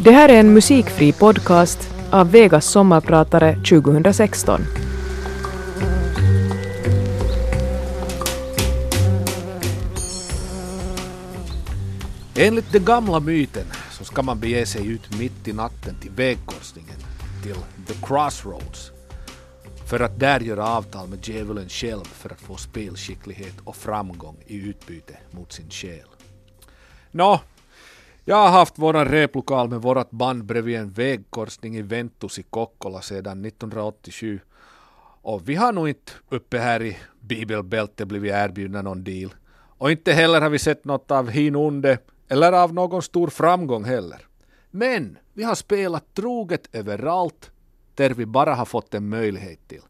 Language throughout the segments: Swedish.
Det här är en musikfri podcast av Vegas sommarpratare 2016. Enligt den gamla myten så ska man bege sig ut mitt i natten till vägkorsningen, till the crossroads, för att där göra avtal med djävulen själv för att få spelskicklighet och framgång i utbyte mot sin själ. Nå, jag har haft våran replokal med vårat band bredvid en vägkorsning i Ventus i Kokkola sedan 1987 och vi har nog inte uppe här i bibelbältet blivit erbjudna någon deal. Och inte heller har vi sett något av Hinunde eller av någon stor framgång heller. Men vi har spelat troget överallt där vi bara har fått en möjlighet till.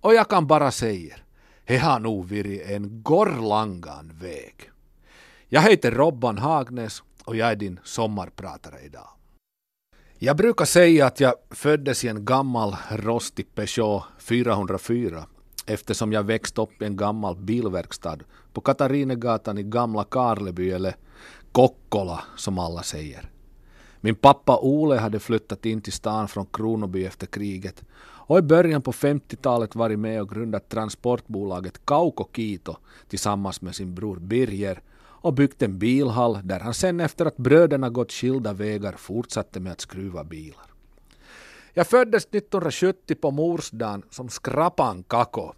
Och jag kan bara säga, det har nog varit en gorlangan väg. Jag heter Robban Hagnäs och jag är din sommarpratare idag. Jag brukar säga att jag föddes i en gammal rostig Peugeot 404 eftersom jag växte upp i en gammal bilverkstad på Katarinegatan i Gamla Karleby eller Kokkola som alla säger. Min pappa Ole hade flyttat in till stan från Kronoby efter kriget och i början på 50-talet varit med och grundat transportbolaget Kauko Kito tillsammans med sin bror Birger och byggt en bilhall där han sen efter att bröderna gått skilda vägar fortsatte med att skruva bilar. Jag föddes 1970 på morsdagen som skrapan kako,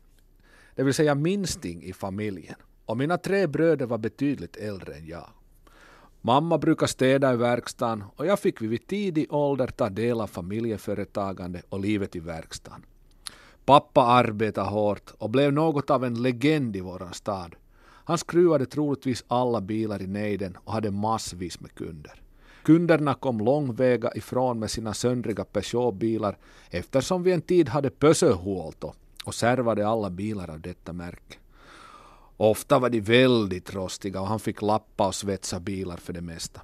det vill säga minsting i familjen. Och mina tre bröder var betydligt äldre än jag. Mamma brukade städa i verkstaden och jag fick vid tidig ålder ta del av familjeföretagande och livet i verkstaden. Pappa arbetade hårt och blev något av en legend i våran stad. Han skruvade troligtvis alla bilar i nejden och hade massvis med kunder. Kunderna kom långväga ifrån med sina söndriga Peugeot-bilar eftersom vi en tid hade Pösöhuolto och servade alla bilar av detta märke. Ofta var de väldigt rostiga och han fick lappa och svetsa bilar för det mesta.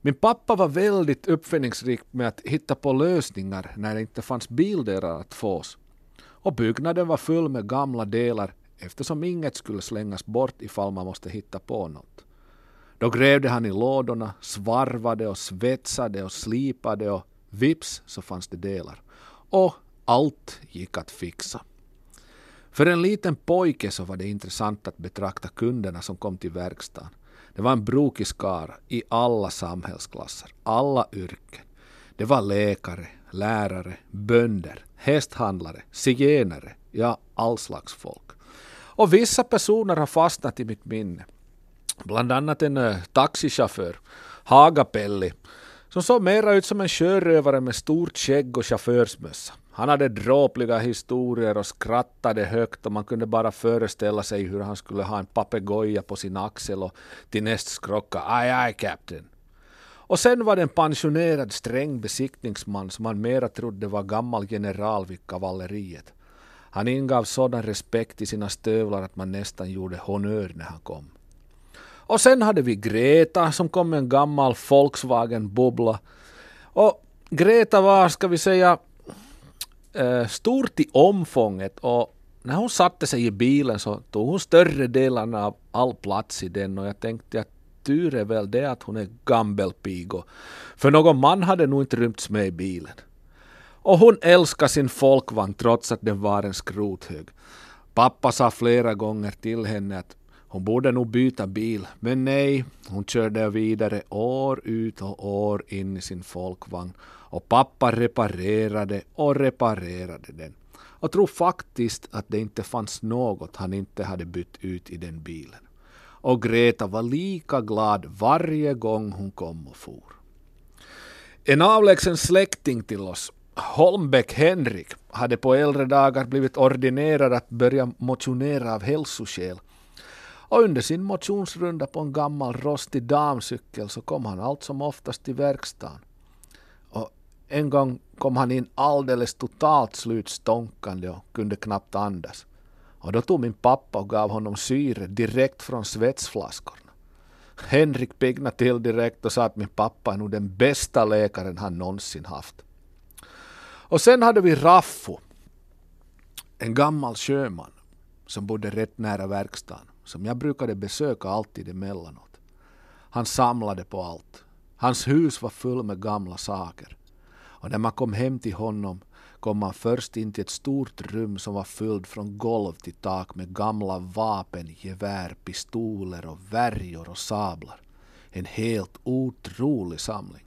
Min pappa var väldigt uppfinningsrik med att hitta på lösningar när det inte fanns bildelar att fås. Och byggnaden var full med gamla delar eftersom inget skulle slängas bort ifall man måste hitta på något. Då grävde han i lådorna, svarvade och svetsade och slipade och vips så fanns det delar. Och allt gick att fixa. För en liten pojke så var det intressant att betrakta kunderna som kom till verkstaden. Det var en brokig skara i alla samhällsklasser, alla yrken. Det var läkare, lärare, bönder, hästhandlare, zigenare, ja all slags folk. Och vissa personer har fastnat i mitt minne. Bland annat en uh, taxichaufför, Hagapelli, som såg mera ut som en sjörövare med stort skägg och chaufförsmössa. Han hade dråpliga historier och skrattade högt och man kunde bara föreställa sig hur han skulle ha en papegoja på sin axel och till näst skrocka ”Aj, aj, kapten!”. Och sen var det en pensionerad sträng besiktningsman som man mera trodde var gammal general vid kavalleriet. Han ingav sådan respekt i sina stövlar att man nästan gjorde honör när han kom. Och sen hade vi Greta som kom med en gammal Volkswagen Bubbla. Och Greta var, ska vi säga, eh, stort i omfånget och när hon satte sig i bilen så tog hon större delen av all plats i den och jag tänkte att tur är väl det att hon är gammelpigo. För någon man hade nog inte rymts med i bilen. Och hon älskade sin folkvagn trots att den var en skrothög. Pappa sa flera gånger till henne att hon borde nog byta bil, men nej, hon körde vidare år ut och år in i sin folkvagn och pappa reparerade och reparerade den och tror faktiskt att det inte fanns något han inte hade bytt ut i den bilen. Och Greta var lika glad varje gång hon kom och for. En avlägsen släkting till oss, Holmbäck Henrik, hade på äldre dagar blivit ordinerad att börja motionera av hälsoskäl och under sin motionsrunda på en gammal rostig damcykel så kom han allt som oftast till verkstaden. Och en gång kom han in alldeles totalt slutstånkande och kunde knappt andas. Och då tog min pappa och gav honom syre direkt från svetsflaskorna. Henrik piggnade till direkt och sa att min pappa är nog den bästa läkaren han någonsin haft. Och sen hade vi Raffo, en gammal sjöman som bodde rätt nära verkstaden som jag brukade besöka alltid emellanåt. Han samlade på allt. Hans hus var full med gamla saker. Och när man kom hem till honom kom man först in till ett stort rum som var fyllt från golv till tak med gamla vapen, gevär, pistoler och värjor och sablar. En helt otrolig samling.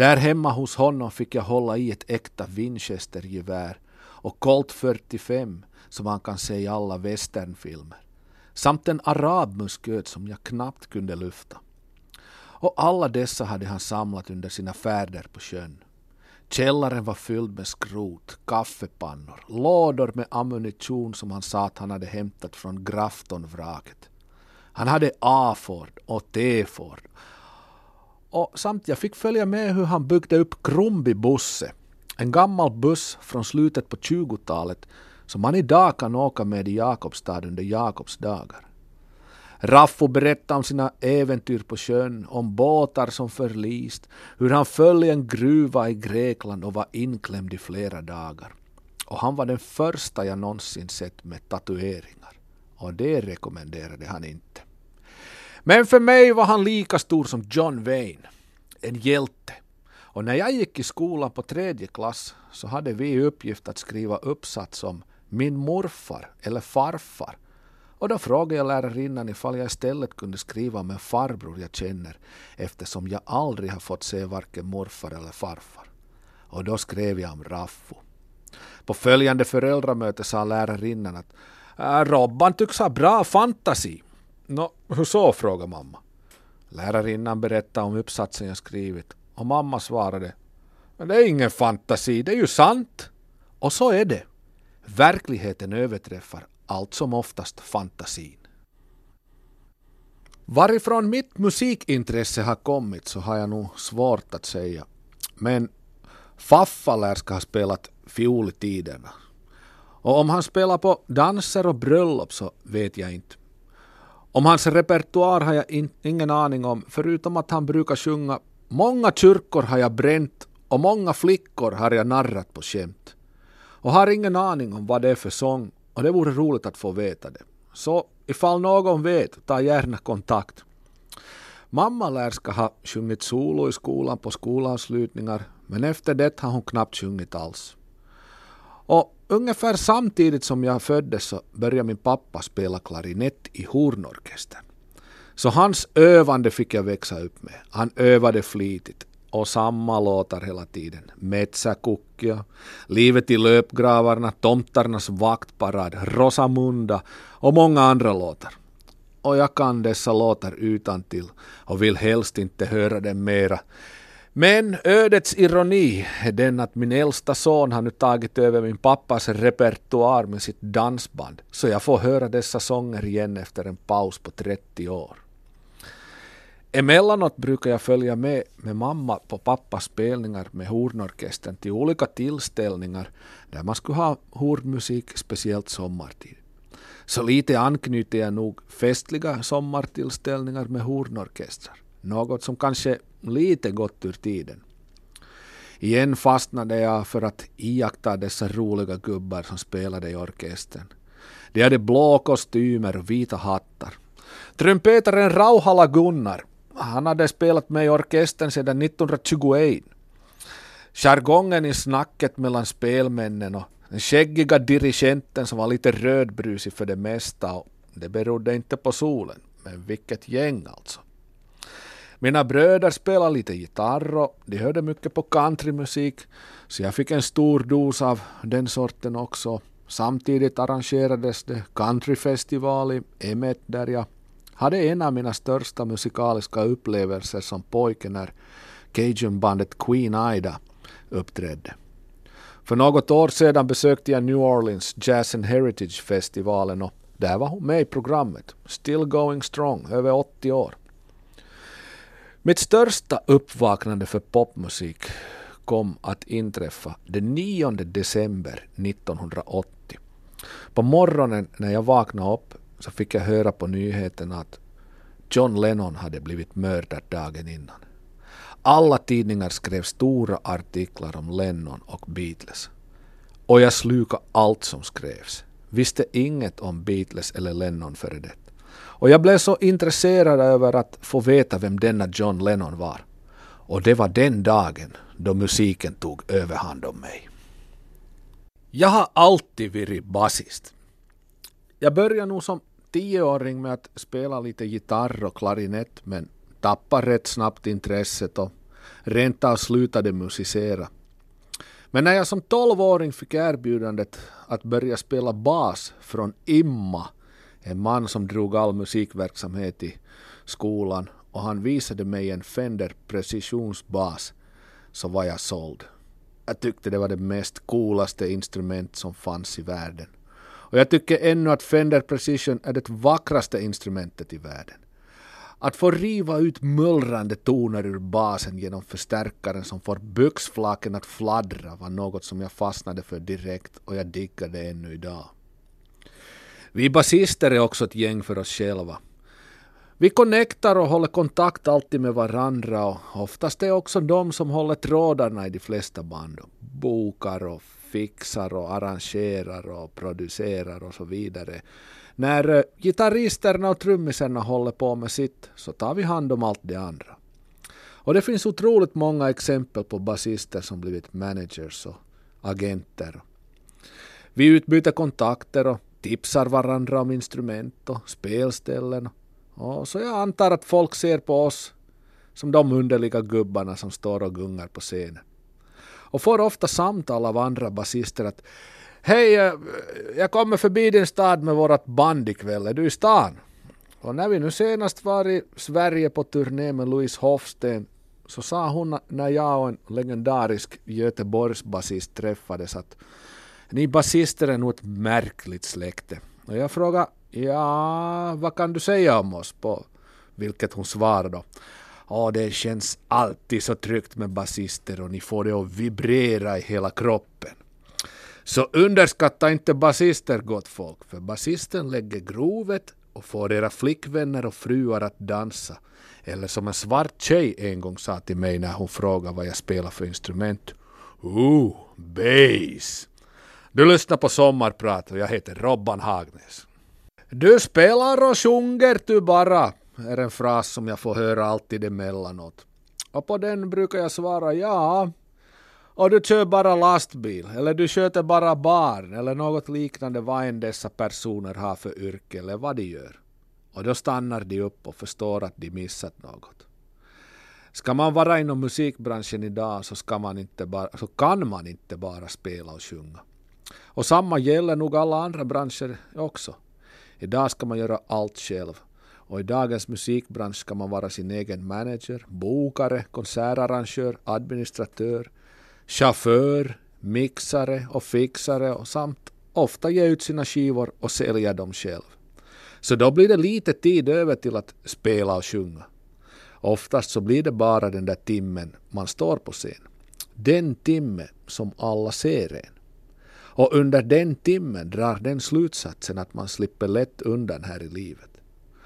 Där hemma hos honom fick jag hålla i ett äkta Winchestergevär och Colt 45 som man kan se i alla westernfilmer. Samt en arabmusköt som jag knappt kunde lyfta. Och alla dessa hade han samlat under sina färder på sjön. Källaren var fylld med skrot, kaffepannor, lådor med ammunition som han sa att han hade hämtat från Graftonvraket. Han hade A-Ford och T-Ford. Och samt jag fick följa med hur han byggde upp Krumbi busse, en gammal buss från slutet på 20-talet som man idag kan åka med i Jakobstad under Jakobs dagar. Raffo berättade om sina äventyr på sjön, om båtar som förlist, hur han föll i en gruva i Grekland och var inklämd i flera dagar. Och han var den första jag någonsin sett med tatueringar. Och det rekommenderade han inte. Men för mig var han lika stor som John Wayne. En hjälte. Och när jag gick i skolan på tredje klass så hade vi i uppgift att skriva uppsats om min morfar eller farfar och då frågade jag lärarinnan ifall jag istället kunde skriva om en farbror jag känner eftersom jag aldrig har fått se varken morfar eller farfar. Och då skrev jag om Raffo. På följande föräldramöte sa lärarinnan att äh, Robban tycks ha bra fantasi. Nå, hur så? frågade mamma. Lärarinnan berättade om uppsatsen jag skrivit och mamma svarade det är ingen fantasi, det är ju sant. Och så är det. Verkligheten överträffar allt som oftast fantasin. Varifrån mitt musikintresse har kommit så har jag nog svårt att säga. Men Faffa lär ska ha spelat fiol i tiderna. Och om han spelar på danser och bröllop så vet jag inte. Om hans repertoar har jag in, ingen aning om, förutom att han brukar sjunga Många kyrkor har jag bränt och många flickor har jag narrat på skämt. Och har ingen aning om vad det är för sång och det vore roligt att få veta det. Så ifall någon vet, ta gärna kontakt. Mamma lär ska ha sjungit solo i skolan på skolavslutningar, men efter det har hon knappt sjungit alls. Och ungefär samtidigt som jag föddes så började min pappa spela klarinett i hornorkestern. Så hans övande fick jag växa upp med. Han övade flitigt och samma låtar hela tiden. Metsäkukkia, Livet i löpgravarna, Tomtarnas vaktparad, Rosamunda och många andra låtar. Och jag kan dessa låtar utan till och vill helst inte höra dem mera. Men ödets ironi är den att min äldsta son har nu tagit över min pappas repertoar med sitt dansband, så jag får höra dessa sånger igen efter en paus på 30 år. Emellanåt brukar jag följa med med mamma på pappas spelningar med hornorkestern till olika tillställningar där man skulle ha hornmusik speciellt sommartid. Så lite anknyter jag nog festliga sommartillställningar med hornorkestrar. Något som kanske lite gått ur tiden. Igen fastnade jag för att iaktta dessa roliga gubbar som spelade i orkestern. De hade blå kostymer och vita hattar. Trumpetaren Rauhala Gunnar han hade spelat med i orkestern sedan 1921. Jargongen i snacket mellan spelmännen och den skäggiga dirigenten som var lite rödbrusig för det mesta och det berodde inte på solen, men vilket gäng alltså. Mina bröder spelade lite gitarr och de hörde mycket på countrymusik så jag fick en stor dos av den sorten också. Samtidigt arrangerades det countryfestival i Emmet där jag hade en av mina största musikaliska upplevelser som pojke när Cajun-bandet Queen Ida uppträdde. För något år sedan besökte jag New Orleans Jazz and Heritage-festivalen och där var hon med i programmet. Still going strong, över 80 år. Mitt största uppvaknande för popmusik kom att inträffa den 9 december 1980. På morgonen när jag vaknade upp så fick jag höra på nyheterna att John Lennon hade blivit mördad dagen innan. Alla tidningar skrev stora artiklar om Lennon och Beatles. Och jag slukade allt som skrevs. Visste inget om Beatles eller Lennon före det. Och jag blev så intresserad över att få veta vem denna John Lennon var. Och det var den dagen då musiken tog överhand om mig. Jag har alltid varit basist. Jag började nog som tioåring med att spela lite gitarr och klarinett men tappade rätt snabbt intresset och rent av slutade musicera. Men när jag som tolvåring fick erbjudandet att börja spela bas från Imma, en man som drog all musikverksamhet i skolan och han visade mig en Fender precisionsbas så var jag såld. Jag tyckte det var det mest coolaste instrument som fanns i världen. Och jag tycker ännu att Fender Precision är det vackraste instrumentet i världen. Att få riva ut mullrande toner ur basen genom förstärkaren som får byxflaken att fladdra var något som jag fastnade för direkt och jag diggar det ännu idag. Vi basister är också ett gäng för oss själva. Vi connectar och håller kontakt alltid med varandra och oftast är också de som håller trådarna i de flesta band. Bokar och fixar och arrangerar och producerar och så vidare. När eh, gitarristerna och trummisarna håller på med sitt så tar vi hand om allt det andra. Och det finns otroligt många exempel på basister som blivit managers och agenter. Vi utbyter kontakter och tipsar varandra om instrument och spelställen. Och så jag antar att folk ser på oss som de underliga gubbarna som står och gungar på scenen. Och får ofta samtal av andra basister att Hej, eh, jag kommer förbi din stad med vårt band ikväll. Är du i stan? Och när vi nu senast var i Sverige på turné med Louise Hofsten så sa hon när jag och en legendarisk Göteborgsbasist träffades att ni basister är nog ett märkligt släkte. Och jag frågade ja, vad kan du säga om oss? På vilket hon svarade då. Ja, det känns alltid så tryggt med basister och ni får det att vibrera i hela kroppen. Så underskatta inte basister gott folk, för basisten lägger grovet och får era flickvänner och fruar att dansa. Eller som en svart tjej en gång sa till mig när hon frågade vad jag spelar för instrument. Ooh, bass! Du lyssnar på Sommarprat och jag heter Robban Hagnäs. Du spelar och sjunger du bara, är en fras som jag får höra alltid emellanåt. Och på den brukar jag svara ja, och du kör bara lastbil, eller du sköter bara barn, eller något liknande vad än dessa personer har för yrke eller vad de gör. Och då stannar de upp och förstår att de missat något. Ska man vara inom musikbranschen idag så, ska man inte bara, så kan man inte bara spela och sjunga. Och samma gäller nog alla andra branscher också. Idag ska man göra allt själv. Och i dagens musikbransch ska man vara sin egen manager, bokare, konsertarrangör, administratör, chaufför, mixare och fixare och samt ofta ge ut sina skivor och sälja dem själv. Så då blir det lite tid över till att spela och sjunga. Oftast så blir det bara den där timmen man står på scen. Den timme som alla ser en. Och under den timmen drar den slutsatsen att man slipper lätt undan här i livet.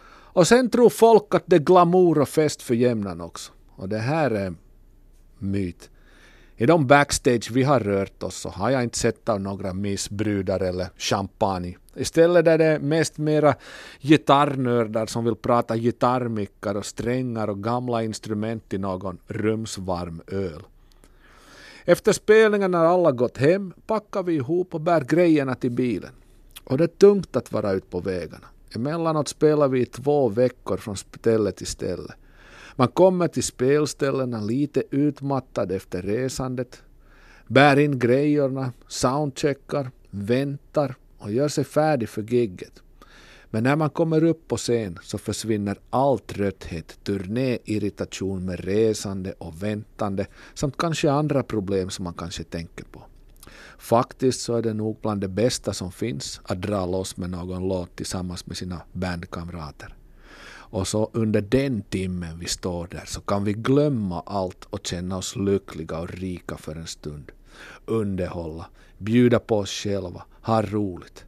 Och sen tror folk att det är glamour och fest för jämnan också. Och det här är myt. I de backstage vi har rört oss så har jag inte sett av några missbrudar eller champagne. Istället är det mest mera gitarrnördar som vill prata gitarrmickar och strängar och gamla instrument i någon rumsvarm öl. Efter spelningen när alla gått hem packar vi ihop och bär grejerna till bilen. Och det är tungt att vara ute på vägarna. Emellanåt spelar vi i två veckor från ställe till ställe. Man kommer till spelställena lite utmattad efter resandet, bär in grejerna, soundcheckar, väntar och gör sig färdig för gigget. Men när man kommer upp på scen så försvinner all trötthet, turnéirritation med resande och väntande samt kanske andra problem som man kanske tänker på. Faktiskt så är det nog bland det bästa som finns att dra loss med någon låt tillsammans med sina bandkamrater. Och så under den timmen vi står där så kan vi glömma allt och känna oss lyckliga och rika för en stund. Underhålla, bjuda på oss själva, ha roligt.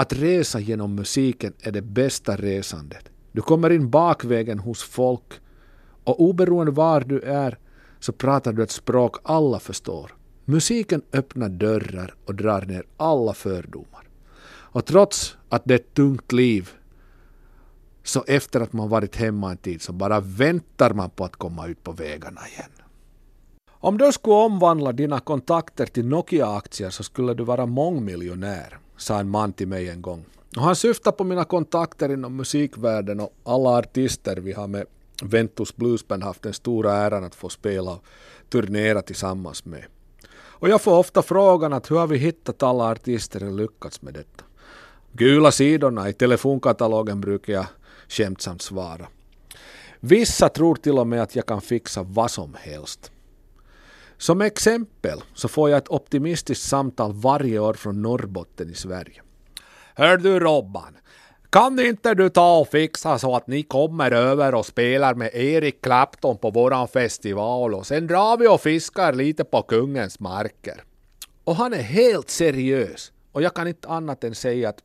Att resa genom musiken är det bästa resandet. Du kommer in bakvägen hos folk och oberoende var du är så pratar du ett språk alla förstår. Musiken öppnar dörrar och drar ner alla fördomar. Och trots att det är ett tungt liv så efter att man varit hemma en tid så bara väntar man på att komma ut på vägarna igen. Om du skulle omvandla dina kontakter till Nokia-aktier så skulle du vara mångmiljonär, sa en man till mig en gång. Och han syftar på mina kontakter inom musikvärlden och alla artister vi har med Ventus Bluesband haft den stora äran att få spela och turnera tillsammans med. Och jag får ofta frågan att hur har vi hittat alla artister och lyckats med detta? Gula sidorna i telefonkatalogen brukar jag skämtsamt svara. Vissa tror till och med att jag kan fixa vad som helst. Som exempel så får jag ett optimistiskt samtal varje år från Norrbotten i Sverige. Hör du Robban, kan inte du ta och fixa så att ni kommer över och spelar med Erik Clapton på våran festival och sen drar vi och fiskar lite på kungens marker. Och han är helt seriös och jag kan inte annat än säga att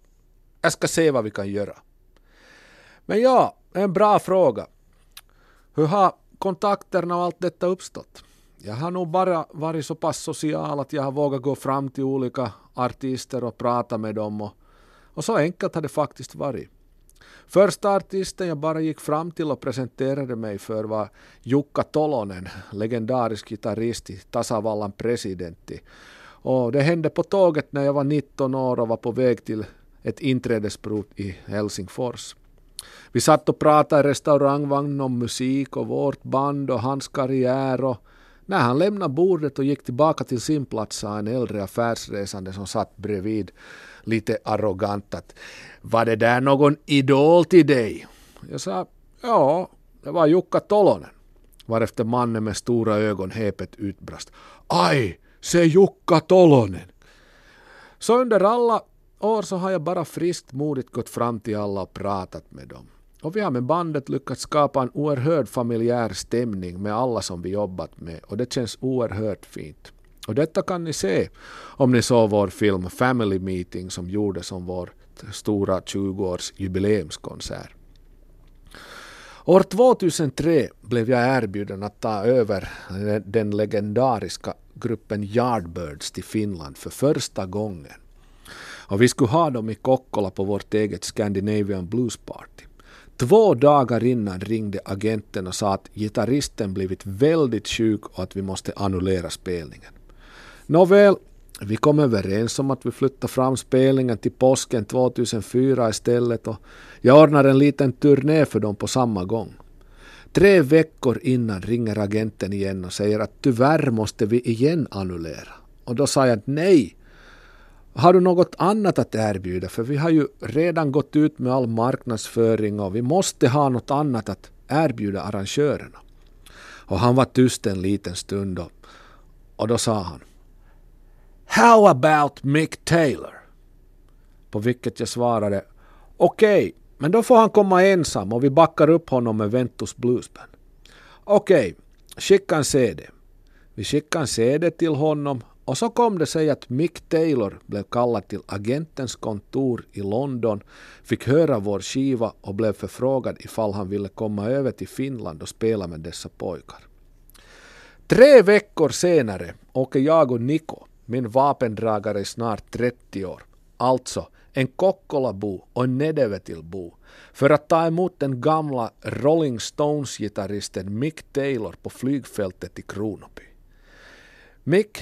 jag ska se vad vi kan göra. Men ja, en bra fråga. Hur har kontakterna och allt detta uppstått? Jag har nog bara varit så pass social att jag har vågat gå fram till olika artister och prata med dem och, och så enkelt har det faktiskt varit. Första artisten jag bara gick fram till och presenterade mig för var Jukka Tolonen, legendarisk gitarrist i Tasavallan presidentti. Och det hände på tåget när jag var 19 år och var på väg till ett inträdesprov i Helsingfors. Vi satt och pratade i restaurangvagnen om musik och vårt band och hans karriär och när han lämnade bordet och gick tillbaka till sin plats sa en äldre affärsresande som satt bredvid lite arrogant att var det där någon idol till dig? Jag sa ja, det var Jukka Tolonen. Varefter mannen med stora ögon häpet utbrast. Aj, se Jukka Tolonen! Så under alla år så har jag bara friskt modigt gått fram till alla och pratat med dem. Och vi har med bandet lyckats skapa en oerhörd familjär stämning med alla som vi jobbat med och det känns oerhört fint. Och detta kan ni se om ni såg vår film Family Meeting som gjordes som vår stora 20-års jubileumskonsert. År 2003 blev jag erbjuden att ta över den legendariska gruppen Yardbirds till Finland för första gången. Och vi skulle ha dem i Kokkola på vårt eget Scandinavian Blues Party. Två dagar innan ringde agenten och sa att gitarristen blivit väldigt sjuk och att vi måste annullera spelningen. Nåväl, vi kom överens om att vi flyttar fram spelningen till påsken 2004 istället och jag ordnar en liten turné för dem på samma gång. Tre veckor innan ringer agenten igen och säger att tyvärr måste vi igen annullera. Och då sa jag att nej, har du något annat att erbjuda? För vi har ju redan gått ut med all marknadsföring och vi måste ha något annat att erbjuda arrangörerna. Och han var tyst en liten stund och, och då sa han How about Mick Taylor? På vilket jag svarade Okej, okay, men då får han komma ensam och vi backar upp honom med Ventus Bluesband. Okej, okay, skicka en CD. Vi skickade en CD till honom och så kom det sig att Mick Taylor blev kallad till agentens kontor i London, fick höra vår skiva och blev förfrågad ifall han ville komma över till Finland och spela med dessa pojkar. Tre veckor senare åker jag och Niko, min vapendragare i snart 30 år, alltså en Kokkolabo och en Nedevetilbo, för att ta emot den gamla Rolling Stones-gitarristen Mick Taylor på flygfältet i Kronoby. Mick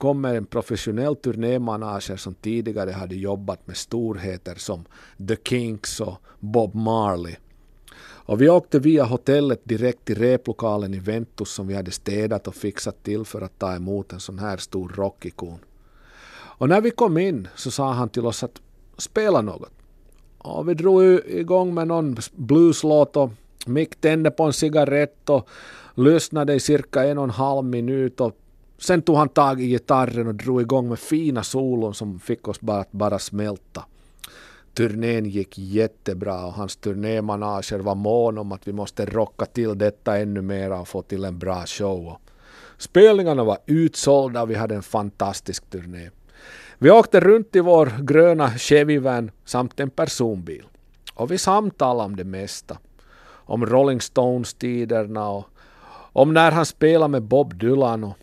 kom med en professionell turnémanager som tidigare hade jobbat med storheter som The Kinks och Bob Marley. Och vi åkte via hotellet direkt till replokalen i Ventus som vi hade städat och fixat till för att ta emot en sån här stor rockikon. Och när vi kom in så sa han till oss att spela något. Och vi drog igång med någon blueslåt och Mick tände på en cigarett och lyssnade i cirka en och en halv minut och Sen tog han tag i gitarren och drog igång med fina solon som fick oss bara att bara smälta. Turnén gick jättebra och hans turnémanager var mån om att vi måste rocka till detta ännu mer och få till en bra show. Spelningarna var utsålda och vi hade en fantastisk turné. Vi åkte runt i vår gröna Chevy-van samt en personbil. Och vi samtalade om det mesta. Om Rolling Stones-tiderna och om när han spelade med Bob Dylan och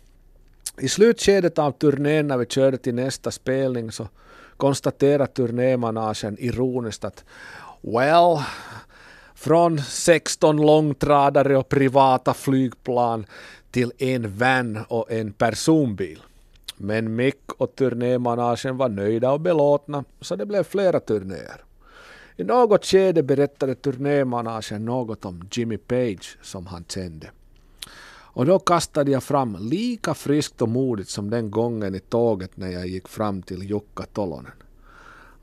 i slutskedet av turnén när vi körde till nästa spelning så konstaterade turnémanagen ironiskt att Well, Från 16 långtradare och privata flygplan till en van och en personbil. Men Mick och turnémanagen var nöjda och belåtna så det blev flera turnéer. I något skede berättade turnémanagen något om Jimmy Page som han kände. Och då kastade jag fram lika friskt och modigt som den gången i tåget när jag gick fram till Jukka Tolonen.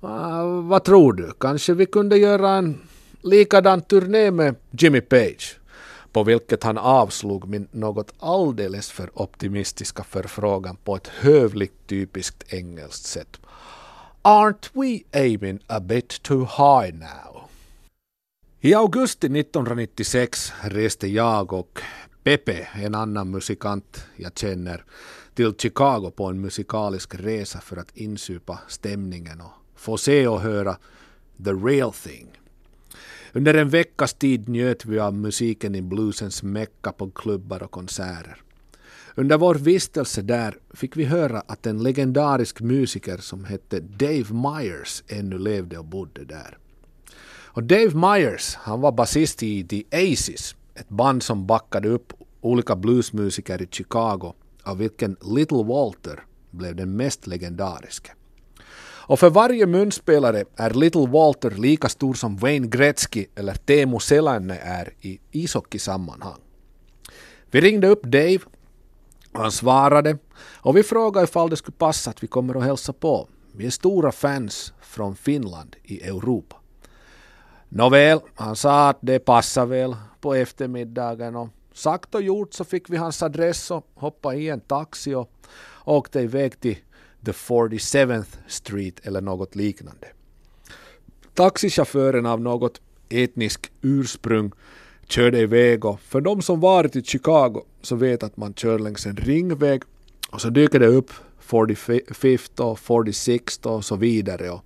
Uh, vad tror du? Kanske vi kunde göra en likadan turné med Jimmy Page? På vilket han avslog min något alldeles för optimistiska förfrågan på ett hövligt typiskt engelskt sätt. Aren't we aiming a bit too high now? I augusti 1996 reste jag och Pepe, en annan musikant jag känner, till Chicago på en musikalisk resa för att insupa stämningen och få se och höra the real thing. Under en veckas tid njöt vi av musiken i bluesens mecka på klubbar och konserter. Under vår vistelse där fick vi höra att en legendarisk musiker som hette Dave Myers ännu levde och bodde där. Och Dave Myers, han var basist i The Aces, ett band som backade upp olika bluesmusiker i Chicago, av vilken Little Walter blev den mest legendariske. Och för varje munspelare är Little Walter lika stor som Wayne Gretzky eller Teemu Selänne är i ishockeysammanhang. Vi ringde upp Dave, han svarade och vi frågade ifall det skulle passa att vi kommer och hälsa på. Vi är stora fans från Finland i Europa. Nåväl, han sa att det passar väl på eftermiddagen och sagt och gjort så fick vi hans adress och hoppade i en taxi och åkte iväg till the 47th Street eller något liknande. Taxichauffören av något etnisk ursprung körde iväg och för de som varit i Chicago så vet att man kör längs en ringväg och så dyker det upp 45th och 46th och så vidare. Och,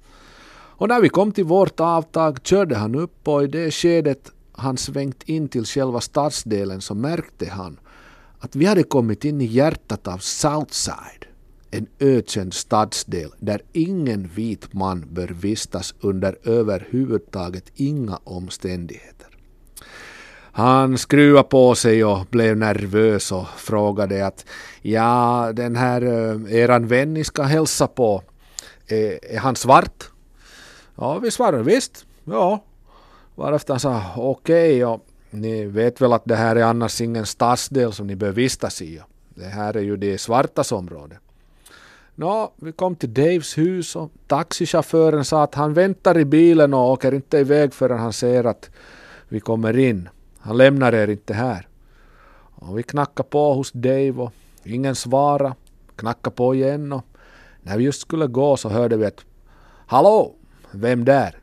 och när vi kom till vårt avtag körde han upp och i det skedet han svängt in till själva stadsdelen så märkte han att vi hade kommit in i hjärtat av Southside en ökänd stadsdel där ingen vit man bör vistas under överhuvudtaget inga omständigheter. Han skruvade på sig och blev nervös och frågade att ja, den här eh, eran vän ni ska hälsa på, är, är han svart? Ja, vi svarade visst, ja. Varefter han sa okej, okay, ni vet väl att det här är annars ingen stadsdel som ni bör vistas i. Det här är ju det svartas område. Nå, vi kom till Daves hus och taxichauffören sa att han väntar i bilen och åker inte iväg förrän han ser att vi kommer in. Han lämnar er inte här. Och vi knackade på hos Dave och ingen svarade. Knackade på igen och när vi just skulle gå så hörde vi ett Hallå! Vem där?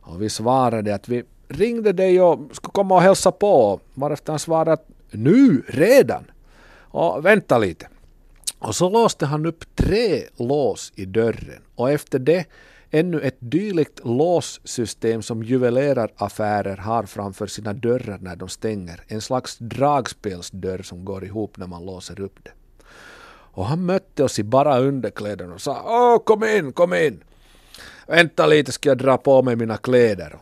Och vi svarade att vi ringde dig och skulle komma och hälsa på. Varefter han svarade att nu redan? Och vänta lite. Och så låste han upp tre lås i dörren och efter det ännu ett dylikt låssystem som juveleraraffärer har framför sina dörrar när de stänger. En slags dragspelsdörr som går ihop när man låser upp det. Och han mötte oss i bara underkläderna och sa Åh, kom in, kom in! Vänta lite ska jag dra på mig mina kläder.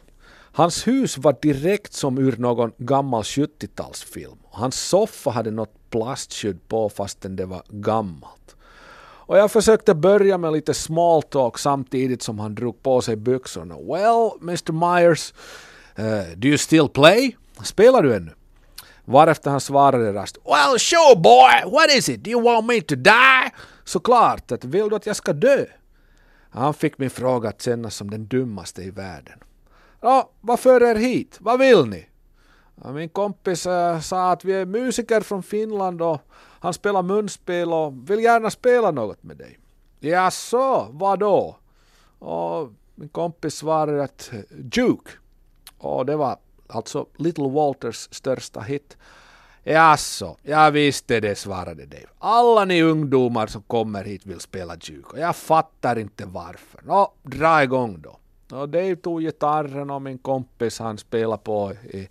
Hans hus var direkt som ur någon gammal 70-talsfilm. Hans soffa hade något plastskydd på fastän det var gammalt. Och jag försökte börja med lite small talk samtidigt som han drog på sig byxorna. Well, Mr Myers, uh, do you still play? Spelar du ännu? Varefter han svarade rast. Well, sure boy, what is it? Do you want me to die? Såklart, att vill du att jag ska dö? Han fick min fråga att kännas som den dummaste i världen. Ja, vad för er hit? Vad vill ni? Ja, min kompis äh, sa att vi är musiker från Finland och han spelar munspel och vill gärna spela något med dig. Jaså, vadå?” Och min kompis svarade att eh, Duke. Och det var alltså Little Walters största hit. Jaså, jag visste det, svarade Dave. Alla ni ungdomar som kommer hit vill spela Duke och jag fattar inte varför. Nå, dra igång då. Och Dave tog gitarren och min kompis han spelade på i,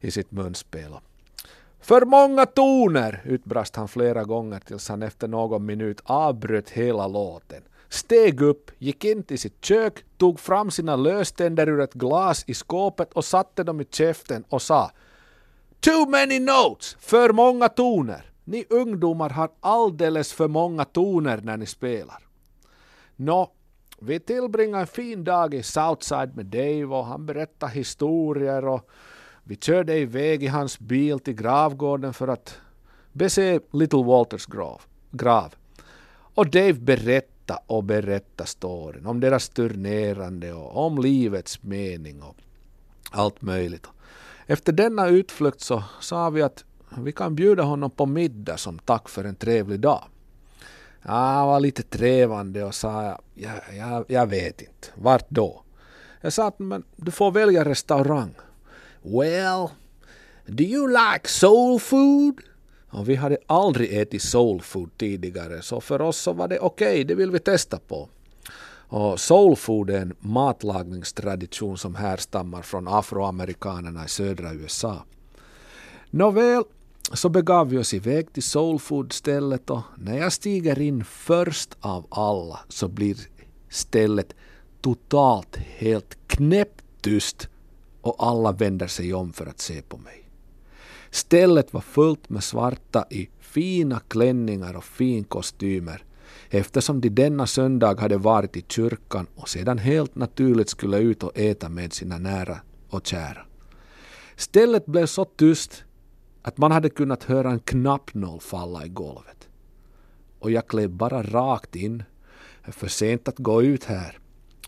i sitt munspel. För många toner, utbrast han flera gånger tills han efter någon minut avbröt hela låten. steg upp, gick in till sitt kök, tog fram sina löständer ur ett glas i skåpet och satte dem i käften och sa Too many notes! För många toner! Ni ungdomar har alldeles för många toner när ni spelar. Nå, vi tillbringade en fin dag i Southside med Dave och han berättade historier och vi körde iväg i hans bil till gravgården för att bese Little Walters grav. grav. Och Dave berättade och berättade storyn om deras turnerande och om livets mening och allt möjligt. Efter denna utflykt så sa vi att vi kan bjuda honom på middag som tack för en trevlig dag. Han var lite trevande och sa jag, jag, jag vet inte, vart då? Jag sa att men du får välja restaurang. Well, do you like soul food? Och vi hade aldrig ätit soul food tidigare så för oss så var det okej, okay, det vill vi testa på. Och soul food är en matlagningstradition som härstammar från afroamerikanerna i södra USA. Nåväl, så begav vi oss iväg till soulfood-stället och när jag stiger in först av alla så blir stället totalt helt knäpptyst och alla vänder sig om för att se på mig. Stället var fullt med svarta i fina klänningar och finkostymer eftersom de denna söndag hade varit i kyrkan och sedan helt naturligt skulle ut och äta med sina nära och kära. Stället blev så tyst att man hade kunnat höra en knappnål falla i golvet. Och jag klev bara rakt in. För sent att gå ut här.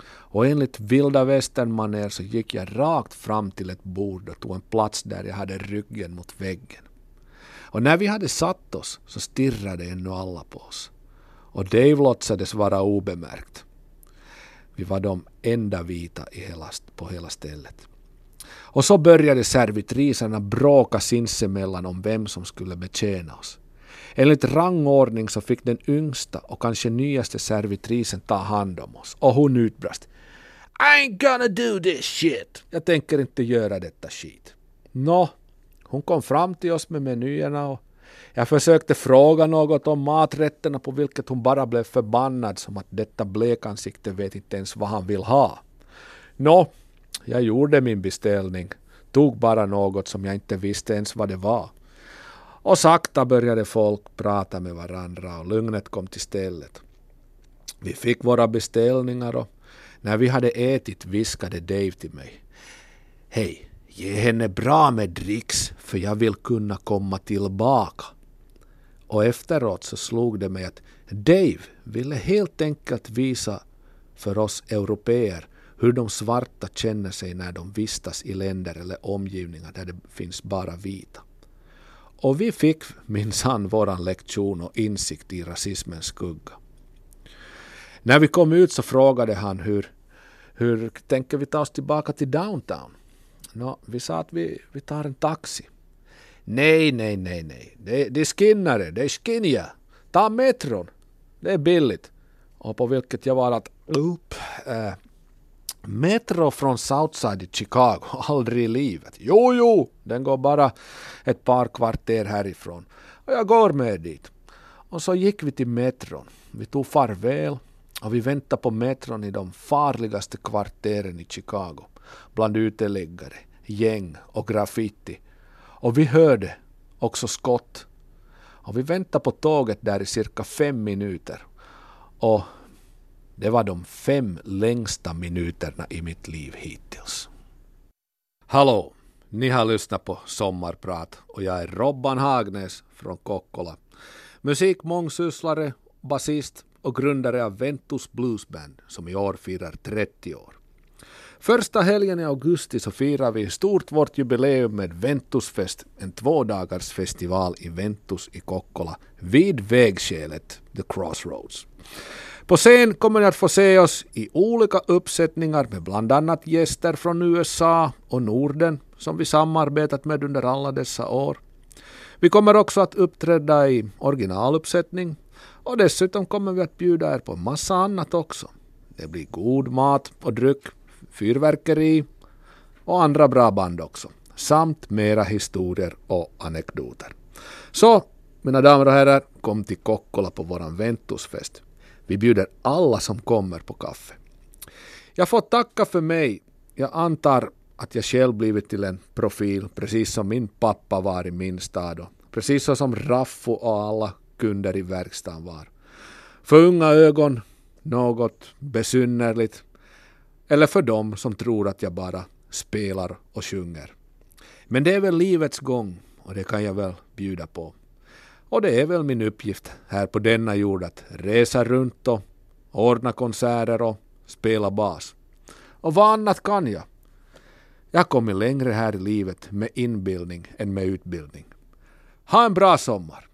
Och enligt vilda västern så gick jag rakt fram till ett bord och tog en plats där jag hade ryggen mot väggen. Och när vi hade satt oss så stirrade ännu alla på oss. Och Dave låtsades vara obemärkt. Vi var de enda vita i hela, på hela stället. Och så började servitriserna bråka sinsemellan om vem som skulle betjäna oss. Enligt rangordning så fick den yngsta och kanske nyaste servitrisen ta hand om oss och hon utbrast I ain't gonna do this shit. Jag tänker inte göra detta skit. Nå, hon kom fram till oss med menyerna och jag försökte fråga något om maträtterna på vilket hon bara blev förbannad som att detta blekansikte vet inte ens vad han vill ha. Nå, jag gjorde min beställning, tog bara något som jag inte visste ens vad det var. Och sakta började folk prata med varandra och lugnet kom till stället. Vi fick våra beställningar och när vi hade ätit viskade Dave till mig. Hej, ge henne bra med dricks för jag vill kunna komma tillbaka. Och efteråt så slog det mig att Dave ville helt enkelt visa för oss europeer hur de svarta känner sig när de vistas i länder eller omgivningar där det finns bara vita. Och vi fick minsann våran lektion och insikt i rasismens skugga. När vi kom ut så frågade han hur, hur tänker vi ta oss tillbaka till downtown? Nå, vi sa att vi, vi tar en taxi. Nej, nej, nej, nej. Det, det är skinnare, det är skinja. Ta metron. Det är billigt. Och på vilket jag var att, upp, äh, Metro från Southside i Chicago, aldrig i livet. Jo, jo, den går bara ett par kvarter härifrån. Och jag går med dit. Och så gick vi till metron. Vi tog farväl och vi väntade på metron i de farligaste kvarteren i Chicago. Bland uteliggare, gäng och graffiti. Och vi hörde också skott. Och vi väntade på tåget där i cirka fem minuter. Och det var de fem längsta minuterna i mitt liv hittills. Hallå! Ni har lyssnat på Sommarprat och jag är Robban Hagnäs från Kokkola. Musikmångsysslare, basist och grundare av Ventus Bluesband som i år firar 30 år. Första helgen i augusti så firar vi stort vårt jubileum med Ventusfest, en tvådagars festival i Ventus i Kokkola vid vägskälet The Crossroads. På scen kommer ni att få se oss i olika uppsättningar med bland annat gäster från USA och Norden som vi samarbetat med under alla dessa år. Vi kommer också att uppträda i originaluppsättning och dessutom kommer vi att bjuda er på massa annat också. Det blir god mat och dryck, fyrverkeri och andra bra band också. Samt mera historier och anekdoter. Så, mina damer och herrar, kom till Kokkola på våran Ventusfest. Vi bjuder alla som kommer på kaffe. Jag får tacka för mig. Jag antar att jag själv blivit till en profil, precis som min pappa var i min stad och precis så som Raffo och alla kunder i verkstaden var. För unga ögon något besynnerligt eller för dem som tror att jag bara spelar och sjunger. Men det är väl livets gång och det kan jag väl bjuda på. Och det är väl min uppgift här på denna jord att resa runt och ordna konserter och spela bas. Och vad annat kan jag? Jag har kommit längre här i livet med inbildning än med utbildning. Ha en bra sommar!